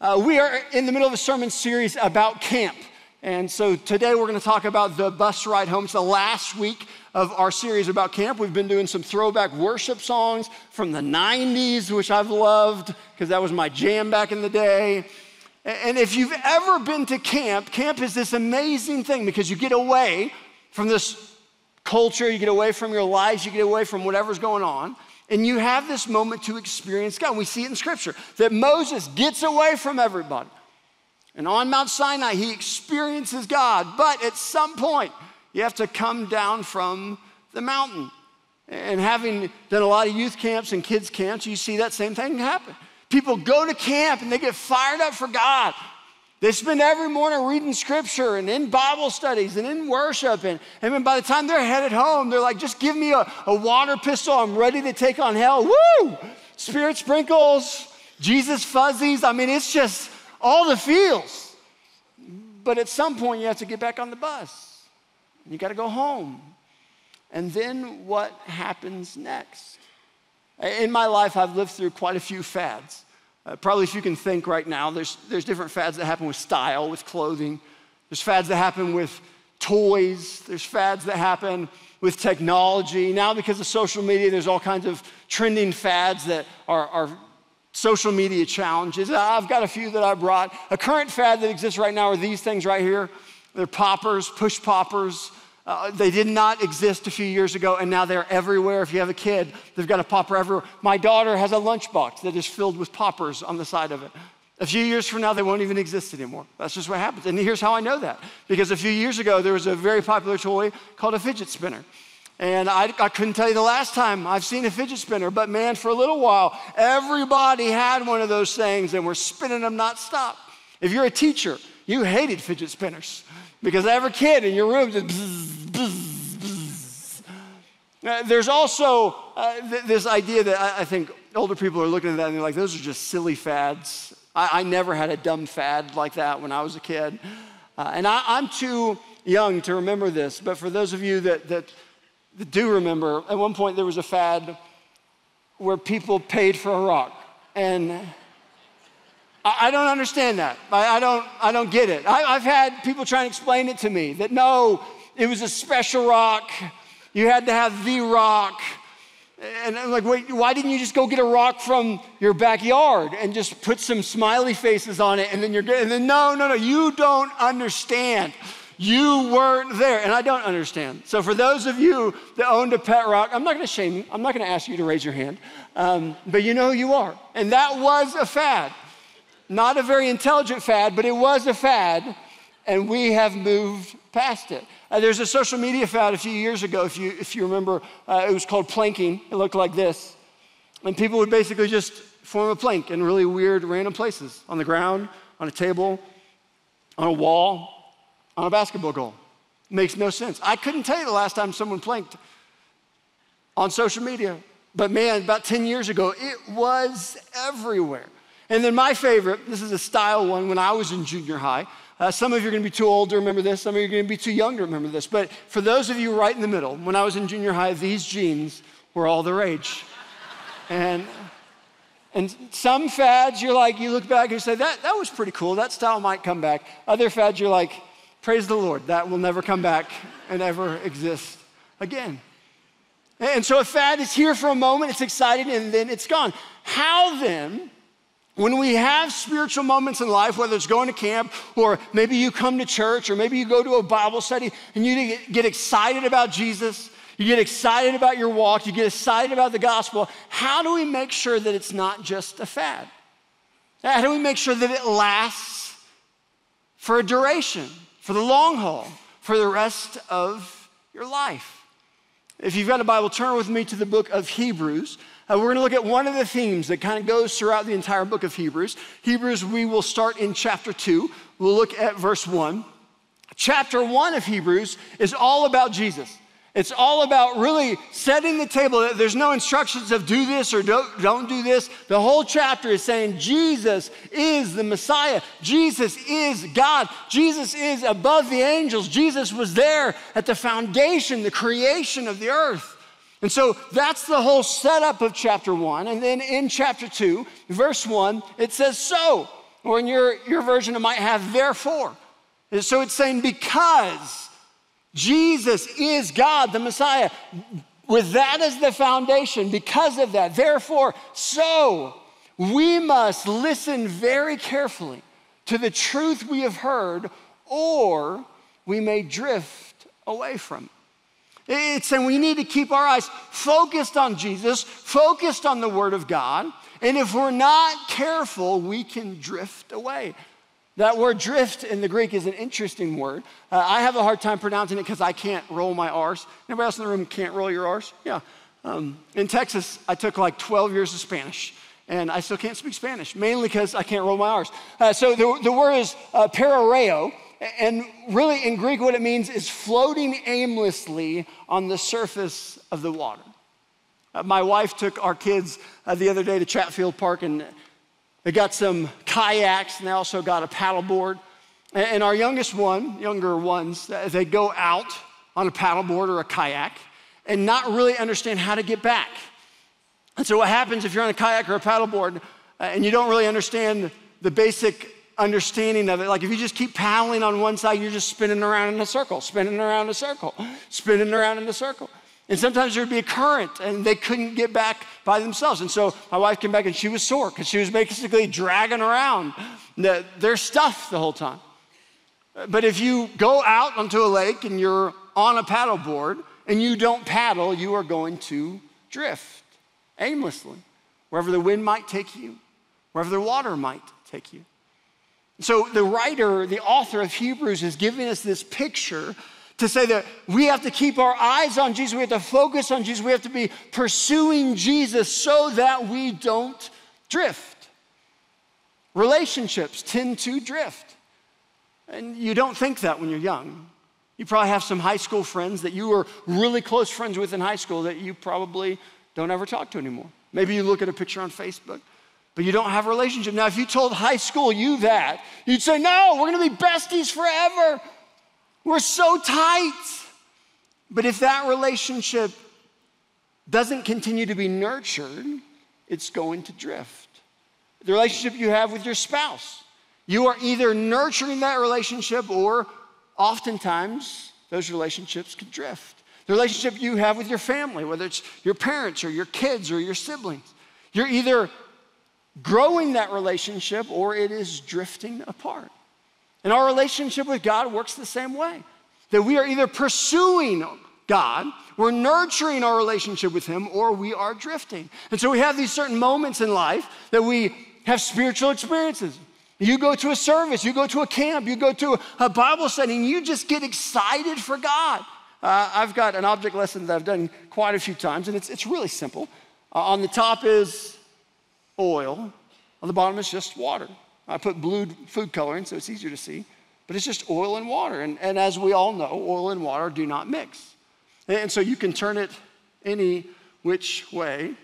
Uh, we are in the middle of a sermon series about camp. And so today we're going to talk about the bus ride home. It's the last week of our series about camp. We've been doing some throwback worship songs from the 90s, which I've loved because that was my jam back in the day. And if you've ever been to camp, camp is this amazing thing because you get away from this culture, you get away from your lives, you get away from whatever's going on. And you have this moment to experience God. We see it in Scripture that Moses gets away from everybody. And on Mount Sinai, he experiences God. But at some point, you have to come down from the mountain. And having done a lot of youth camps and kids' camps, you see that same thing happen. People go to camp and they get fired up for God. They spend every morning reading scripture and in Bible studies and in worship. And, and by the time they're headed home, they're like, just give me a, a water pistol. I'm ready to take on hell. Woo! Spirit sprinkles, Jesus fuzzies. I mean, it's just all the feels. But at some point, you have to get back on the bus. You got to go home. And then what happens next? In my life, I've lived through quite a few fads. Uh, probably if you can think right now, there's, there's different fads that happen with style, with clothing. There's fads that happen with toys. There's fads that happen with technology. Now, because of social media, there's all kinds of trending fads that are, are social media challenges. I've got a few that I brought. A current fad that exists right now are these things right here. They're poppers, push poppers. Uh, they did not exist a few years ago, and now they're everywhere. If you have a kid, they've got a popper everywhere. My daughter has a lunchbox that is filled with poppers on the side of it. A few years from now, they won't even exist anymore. That's just what happens. And here's how I know that because a few years ago, there was a very popular toy called a fidget spinner. And I, I, couldn't tell you the last time I've seen a fidget spinner, but man, for a little while, everybody had one of those things and were spinning them not stop. If you're a teacher, you hated fidget spinners because every kid in your room just bzz, bzz, bzz. Uh, there's also uh, th- this idea that I, I, think older people are looking at that and they're like, those are just silly fads. I, I never had a dumb fad like that when I was a kid. Uh, and I, am too young to remember this, but for those of you that, that, that do remember, at one point there was a fad where people paid for a rock. And I, don't understand that. I, I, don't, I don't get it. I, I've had people try and explain it to me that no, it was a special rock. You had to have the rock. And I'm like, wait, why didn't you just go get a rock from your backyard and just put some smiley faces on it and then you're good? And then, no, no, no, you don't understand. You weren't there. And I don't understand. So, for those of you that owned a pet rock, I'm not going to shame you. I'm not going to ask you to raise your hand. Um, but you know who you are. And that was a fad. Not a very intelligent fad, but it was a fad, and we have moved past it. Uh, there's a social media fad a few years ago, if you, if you remember, uh, it was called planking. It looked like this. And people would basically just form a plank in really weird, random places on the ground, on a table, on a wall, on a basketball goal. Makes no sense. I couldn't tell you the last time someone planked on social media, but man, about 10 years ago, it was everywhere. And then my favorite, this is a style one when I was in junior high. Uh, some of you are going to be too old to remember this, some of you are going to be too young to remember this. But for those of you right in the middle, when I was in junior high, these jeans were all the rage. and, and some fads, you're like, you look back and say, that, that was pretty cool. That style might come back. Other fads, you're like, praise the Lord, that will never come back and ever exist again. And so a fad is here for a moment, it's exciting, and then it's gone. How then when we have spiritual moments in life, whether it's going to camp or maybe you come to church or maybe you go to a Bible study and you get excited about Jesus, you get excited about your walk, you get excited about the gospel, how do we make sure that it's not just a fad? How do we make sure that it lasts for a duration, for the long haul, for the rest of your life? If you've got a Bible, turn with me to the book of Hebrews. Uh, we're going to look at one of the themes that kind of goes throughout the entire book of Hebrews. Hebrews, we will start in chapter 2. We'll look at verse 1. Chapter 1 of Hebrews is all about Jesus. It's all about really setting the table. There's no instructions of do this or don't, don't do this. The whole chapter is saying Jesus is the Messiah. Jesus is God. Jesus is above the angels. Jesus was there at the foundation, the creation of the earth. And so that's the whole setup of chapter one. And then in chapter two, verse one, it says, So or in your, your version, it might have therefore. And so it's saying because Jesus is God, the Messiah, with that as the foundation, because of that, therefore, so we must listen very carefully to the truth we have heard, or we may drift away from it. It's saying we need to keep our eyes focused on Jesus, focused on the Word of God. And if we're not careful, we can drift away. That word drift in the Greek is an interesting word. Uh, I have a hard time pronouncing it because I can't roll my R's. Anybody else in the room can't roll your R's? Yeah. Um, in Texas, I took like 12 years of Spanish, and I still can't speak Spanish, mainly because I can't roll my R's. Uh, so the, the word is uh, parareo, and really, in Greek, what it means is floating aimlessly on the surface of the water. Uh, my wife took our kids uh, the other day to Chatfield Park, and they got some kayaks, and they also got a paddleboard. And, and our youngest one, younger ones, uh, they go out on a paddleboard or a kayak and not really understand how to get back. And so, what happens if you're on a kayak or a paddleboard and you don't really understand the basic understanding of it. Like if you just keep paddling on one side, you're just spinning around in a circle, spinning around in a circle, spinning around in a circle. And sometimes there'd be a current and they couldn't get back by themselves. And so my wife came back and she was sore because she was basically dragging around the, their stuff the whole time. But if you go out onto a lake and you're on a paddleboard and you don't paddle, you are going to drift aimlessly, wherever the wind might take you, wherever the water might take you. So the writer, the author of Hebrews is giving us this picture to say that we have to keep our eyes on Jesus, we have to focus on Jesus, we have to be pursuing Jesus so that we don't drift. Relationships tend to drift. And you don't think that when you're young. You probably have some high school friends that you were really close friends with in high school that you probably don't ever talk to anymore. Maybe you look at a picture on Facebook but you don't have a relationship. Now, if you told high school you that, you'd say, No, we're gonna be besties forever. We're so tight. But if that relationship doesn't continue to be nurtured, it's going to drift. The relationship you have with your spouse, you are either nurturing that relationship or oftentimes those relationships can drift. The relationship you have with your family, whether it's your parents or your kids or your siblings, you're either growing that relationship or it is drifting apart. And our relationship with God works the same way that we are either pursuing God, we're nurturing our relationship with Him, or we are drifting. And so we have these certain moments in life that we have spiritual experiences. You go to a service, you go to a camp, you go to a Bible study, and you just get excited for God. Uh, I've got an object lesson that I've done quite a few times, and it's, it's really simple. Uh, on the top is oil. On the bottom is just water. I put blue food coloring so it's easier to see, but it's just oil and water. And, and as we all know, oil and water do not mix. And so you can turn it any which way,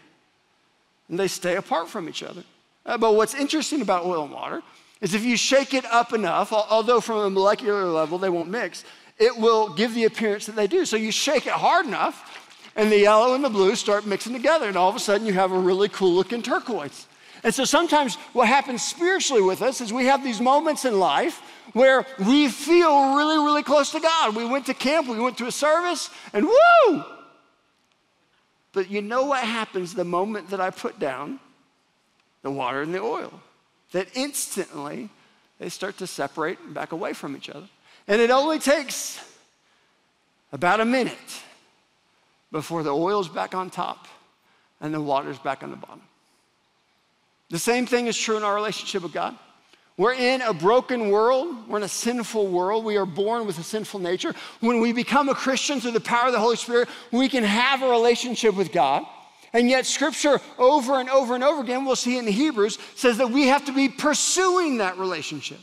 and they stay apart from each other. Uh, but what's interesting about oil and water is if you shake it up enough, although from a molecular level they won't mix, it will give the appearance that they do. So you shake it hard enough, and the yellow and the blue start mixing together, and all of a sudden you have a really cool looking turquoise. And so sometimes what happens spiritually with us is we have these moments in life where we feel really, really close to God. We went to camp, we went to a service, and woo! But you know what happens the moment that I put down the water and the oil? That instantly they start to separate and back away from each other. And it only takes about a minute before the oil's back on top and the water's back on the bottom. The same thing is true in our relationship with God. We're in a broken world. We're in a sinful world. We are born with a sinful nature. When we become a Christian through the power of the Holy Spirit, we can have a relationship with God. And yet, Scripture over and over and over again, we'll see in Hebrews, says that we have to be pursuing that relationship.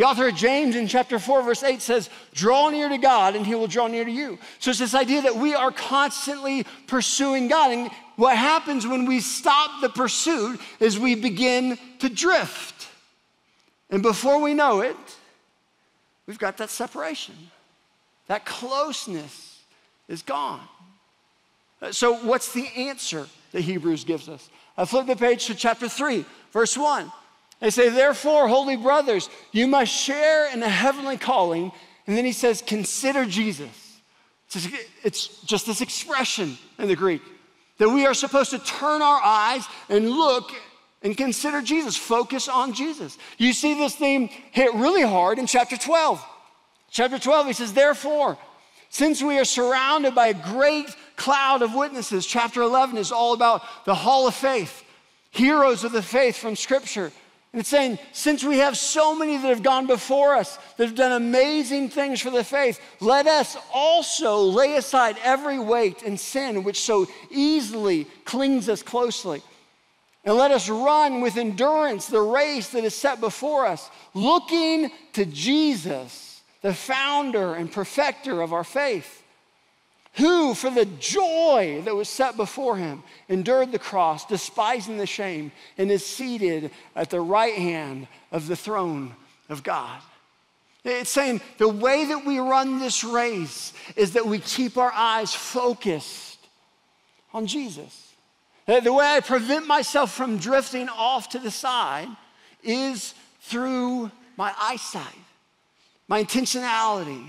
The author of James in chapter 4, verse 8 says, Draw near to God and he will draw near to you. So it's this idea that we are constantly pursuing God. And what happens when we stop the pursuit is we begin to drift. And before we know it, we've got that separation. That closeness is gone. So, what's the answer that Hebrews gives us? I flip the page to chapter 3, verse 1. They say, therefore, holy brothers, you must share in the heavenly calling. And then he says, consider Jesus. It's just this expression in the Greek that we are supposed to turn our eyes and look and consider Jesus, focus on Jesus. You see this theme hit really hard in chapter 12. Chapter 12, he says, Therefore, since we are surrounded by a great cloud of witnesses, chapter 11 is all about the hall of faith, heroes of the faith from Scripture. And it's saying, since we have so many that have gone before us, that have done amazing things for the faith, let us also lay aside every weight and sin which so easily clings us closely. And let us run with endurance the race that is set before us, looking to Jesus, the founder and perfecter of our faith who, for the joy that was set before him, endured the cross, despising the shame, and is seated at the right hand of the throne of God. It's saying the way that we run this race is that we keep our eyes focused on Jesus. Uh, the way I prevent myself from drifting off to the side is through my eyesight, my intentionality,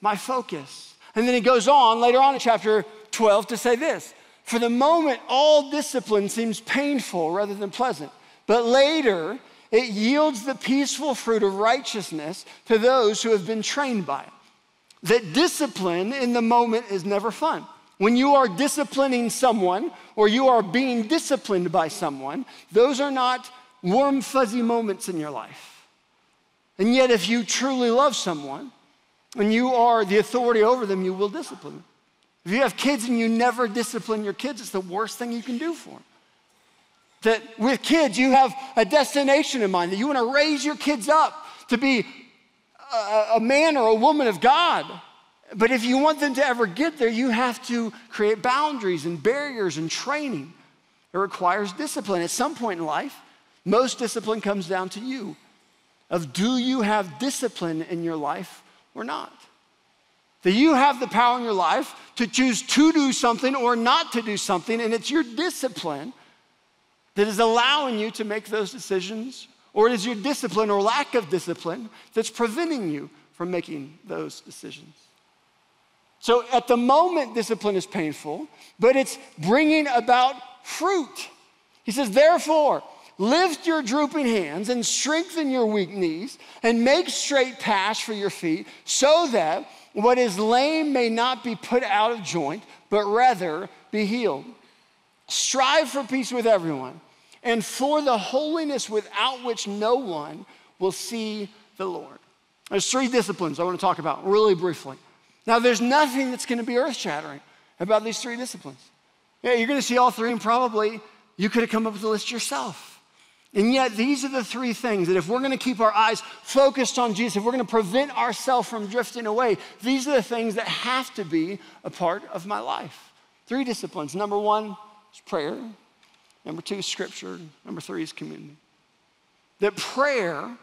my focus. And then he goes on later on in chapter 12 to say this For the moment, all discipline seems painful rather than pleasant, but later it yields the peaceful fruit of righteousness to those who have been trained by it. That discipline in the moment is never fun. When you are disciplining someone or you are being disciplined by someone, those are not warm, fuzzy moments in your life. And yet, if you truly love someone, and you are the authority over them, you will discipline them. If you have kids and you never discipline your kids, it's the worst thing you can do for them. That with kids, you have a destination in mind, that you want to raise your kids up to be a, a man or a woman of God. But if you want them to ever get there, you have to create boundaries and barriers and training. It requires discipline. At some point in life, most discipline comes down to you of do you have discipline in your life or not. That you have the power in your life to choose to do something or not to do something, and it's your discipline that is allowing you to make those decisions, or it is your discipline or lack of discipline that's preventing you from making those decisions. So at the moment, discipline is painful, but it's bringing about fruit. He says, therefore, Lift your drooping hands and strengthen your weak knees and make straight paths for your feet so that what is lame may not be put out of joint, but rather be healed. Strive for peace with everyone and for the holiness without which no one will see the Lord. There's three disciplines I want to talk about really briefly. Now, there's nothing that's going to be earth shattering about these three disciplines. Yeah, you're going to see all three, and probably you could have come up with a list yourself. And yet, these are the three things that if we're going to keep our eyes focused on Jesus, if we're going to prevent ourselves from drifting away, these are the things that have to be a part of my life. Three disciplines. Number one is prayer. Number two is scripture. Number three is community. That prayer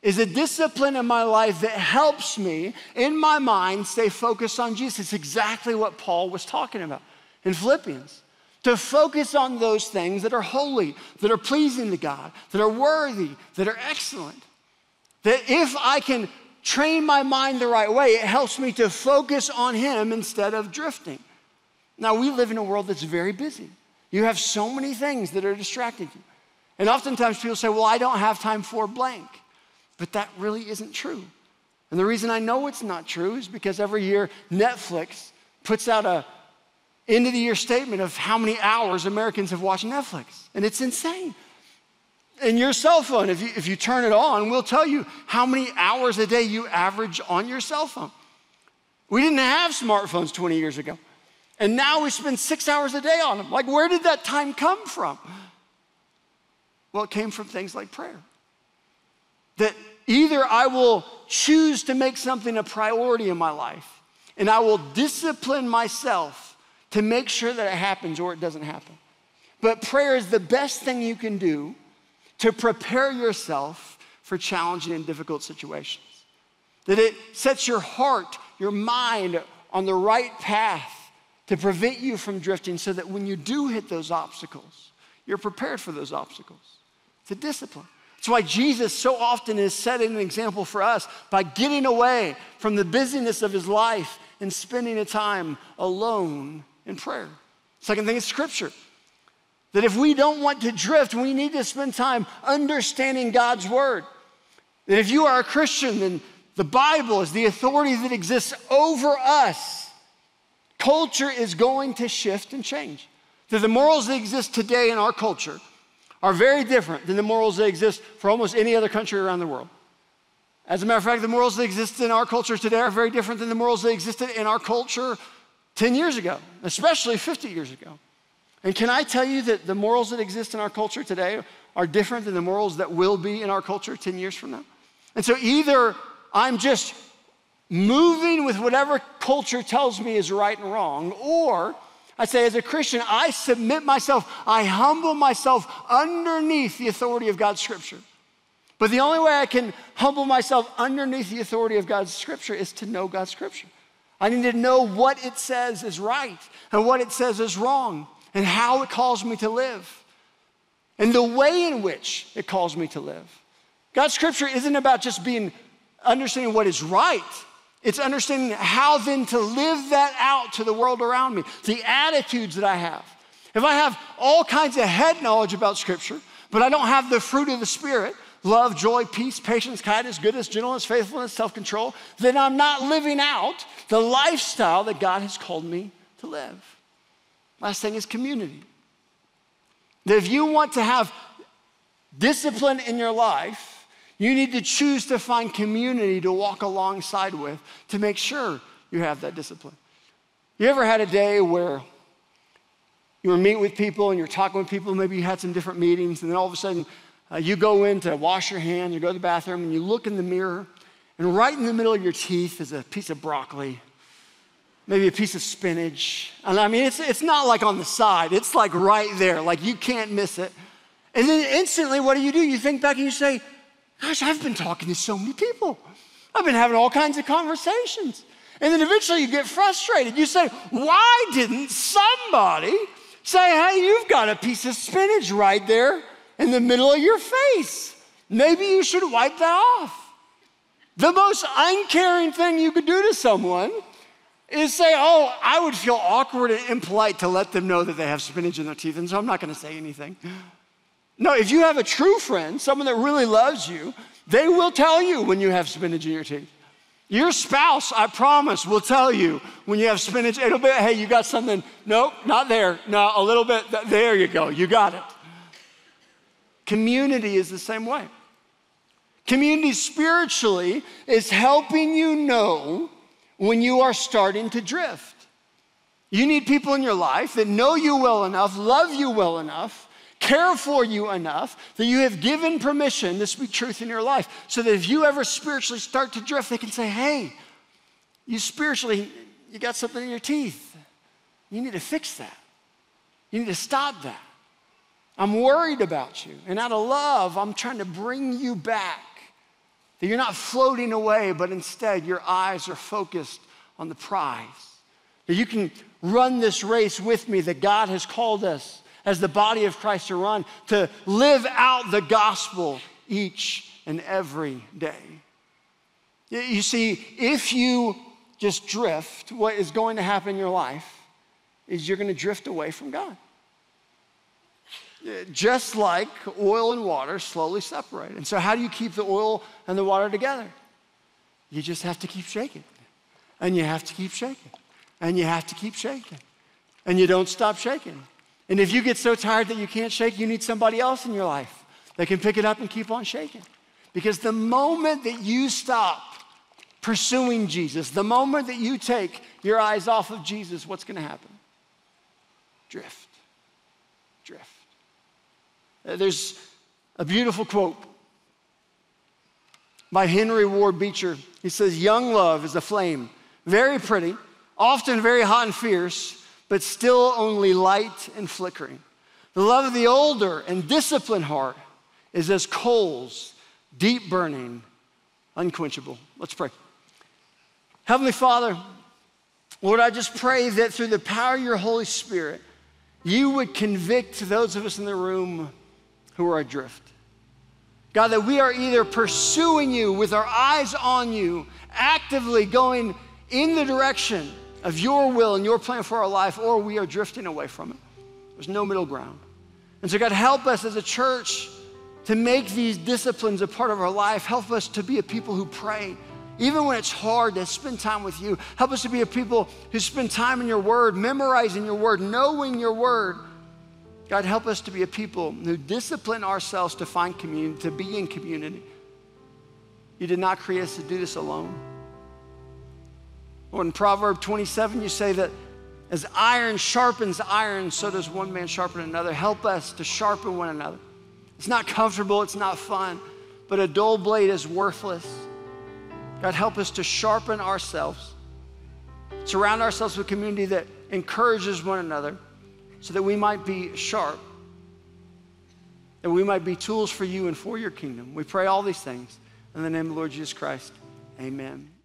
is a discipline in my life that helps me, in my mind, stay focused on Jesus. It's exactly what Paul was talking about in Philippians to focus on those things that are holy, that are pleasing to God, that are worthy, that are excellent. That if I can train my mind the right way, it helps me to focus on Him instead of drifting. Now, we live in a world that's very busy. You have so many things that are distracting you. And oftentimes people say, Well, I don't have time for blank. But that really isn't true. And the reason I know it's not true is because every year Netflix puts out a end of the year statement of how many hours Americans have watched Netflix. And it's insane. And your cell phone, if you, if you turn it on, will tell you how many hours a day you average on your cell phone. We didn't have smartphones 20 years ago. And now we spend six hours a day on them. Like, where did that time come from? Well, it came from things like prayer. That either I will choose to make something a priority in my life and I will discipline myself to make sure that it happens or it doesn't happen. But prayer is the best thing you can do to prepare yourself for challenging and difficult situations. That it sets your heart, your mind on the right path to prevent you from drifting so that when you do hit those obstacles, you're prepared for those obstacles. It's a discipline. That's why Jesus so often is setting an example for us by getting away from the busyness of his life and spending a time alone in prayer. Second thing is scripture. That if we don't want to drift, we need to spend time understanding God's word. That if you are a Christian, then the Bible is the authority that exists over us. Culture is going to shift and change. That the morals that exist today in our culture are very different than the morals that exist for almost any other country around the world. As a matter of fact, the morals that exist in our culture today are very different than the morals that existed in our culture 10 years ago, especially 50 years ago. And can I tell you that the morals that exist in our culture today are different than the morals that will be in our culture 10 years from now? And so either I'm just moving with whatever culture tells me is right and wrong, or I say, as a Christian, I submit myself, I humble myself underneath the authority of God's scripture. But the only way I can humble myself underneath the authority of God's scripture is to know God's scripture. I need to know what it says is right and what it says is wrong and how it calls me to live and the way in which it calls me to live. God's scripture isn't about just being understanding what is right. It's understanding how then to live that out to the world around me, the attitudes that I have. If I have all kinds of head knowledge about scripture, but I don't have the fruit of the spirit, love, joy, peace, patience, kindness, goodness, gentleness, faithfulness, self control, then I'm not living out the lifestyle that God has called me to live. Last thing is community. If you want to have discipline in your life, you need to choose to find community to walk alongside with to make sure you have that discipline. You ever had a day where you were meeting with people and you're talking with people, maybe you had some different meetings, and then all of a sudden uh, you go in to wash your hands, you go to the bathroom, and you look in the mirror, and right in the middle of your teeth is a piece of broccoli, maybe a piece of spinach. And I mean, it's, it's not like on the side, it's like right there, like you can't miss it. And then instantly, what do you do? You think back and you say, Gosh, I've been talking to so many people. I've been having all kinds of conversations. And then eventually you get frustrated. You say, Why didn't somebody say, Hey, you've got a piece of spinach right there in the middle of your face. Maybe you should wipe that off. The most uncaring thing you could do to someone is say, Oh, I would feel awkward and impolite to let them know that they have spinach in their teeth, and so I'm not gonna say anything. No, if you have a true friend, someone that really loves you, they will tell you when you have spinach in your teeth. Your spouse, I promise, will tell you when you have spinach. It'll be, hey, you got something. Nope, not there. No, a little bit. There you go. You got it. Community is the same way. Community spiritually is helping you know when you are starting to drift. You need people in your life that know you well enough, love you well enough, care for you enough that you have given permission to speak truth in your life. So that if you ever spiritually start to drift, they can say, hey, you spiritually, you got something in your teeth. You need to fix that. You need to stop that. I'm worried about you. And out of love, I'm trying to bring you back. That you're not floating away, but instead your eyes are focused on the prize. That you can run this race with me that God has called us as the body of Christ to run, to live out the gospel each and every day. You see, if you just drift, what is going to happen in your life is you're going to drift away from God just like oil and water slowly separate. And so, how do you keep the oil and the water together? You just have to keep shaking. And you have to keep shaking. And you have to keep shaking. And you don't stop shaking. And if you get so tired that you can't shake, you need somebody else in your life that can pick it up and keep on shaking. Because the moment that you stop pursuing Jesus, the moment that you take your eyes off of Jesus, what's going to happen? Drift. Drift. Uh, there's a beautiful quote by Henry Ward Beecher. He says, Young love is a flame, very pretty, often very hot and fierce, but still only light and flickering. The love of the older and disciplined heart is as coals, deep burning, unquenchable. Let's pray. Heavenly Father, Lord, I just pray that through the power of your Holy Spirit, you would convict those of us in the room who are adrift. God, that we are either pursuing you with our eyes on you, actively going in the direction of your will and your plan for our life, or we are drifting away from it. There's no middle ground. And so, God, help us as a church to make these disciplines a part of our life. Help us to be a people who pray, even when it's hard to spend time with you. Help us to be a people who spend time in your word, memorizing your word, knowing your word God, help us to be a people who discipline ourselves to find community, to be in community. You did not create us to do this alone. Or in Proverb 27, you say that as iron sharpens iron, so does one man sharpen another. Help us to sharpen one another. It's not comfortable, it's not fun, but a dull blade is worthless. God, help us to sharpen ourselves, surround ourselves with community that encourages one another so that we might be sharp, that we might be tools for you and for your kingdom. We pray all these things in the name of the Lord Jesus Christ. Amen.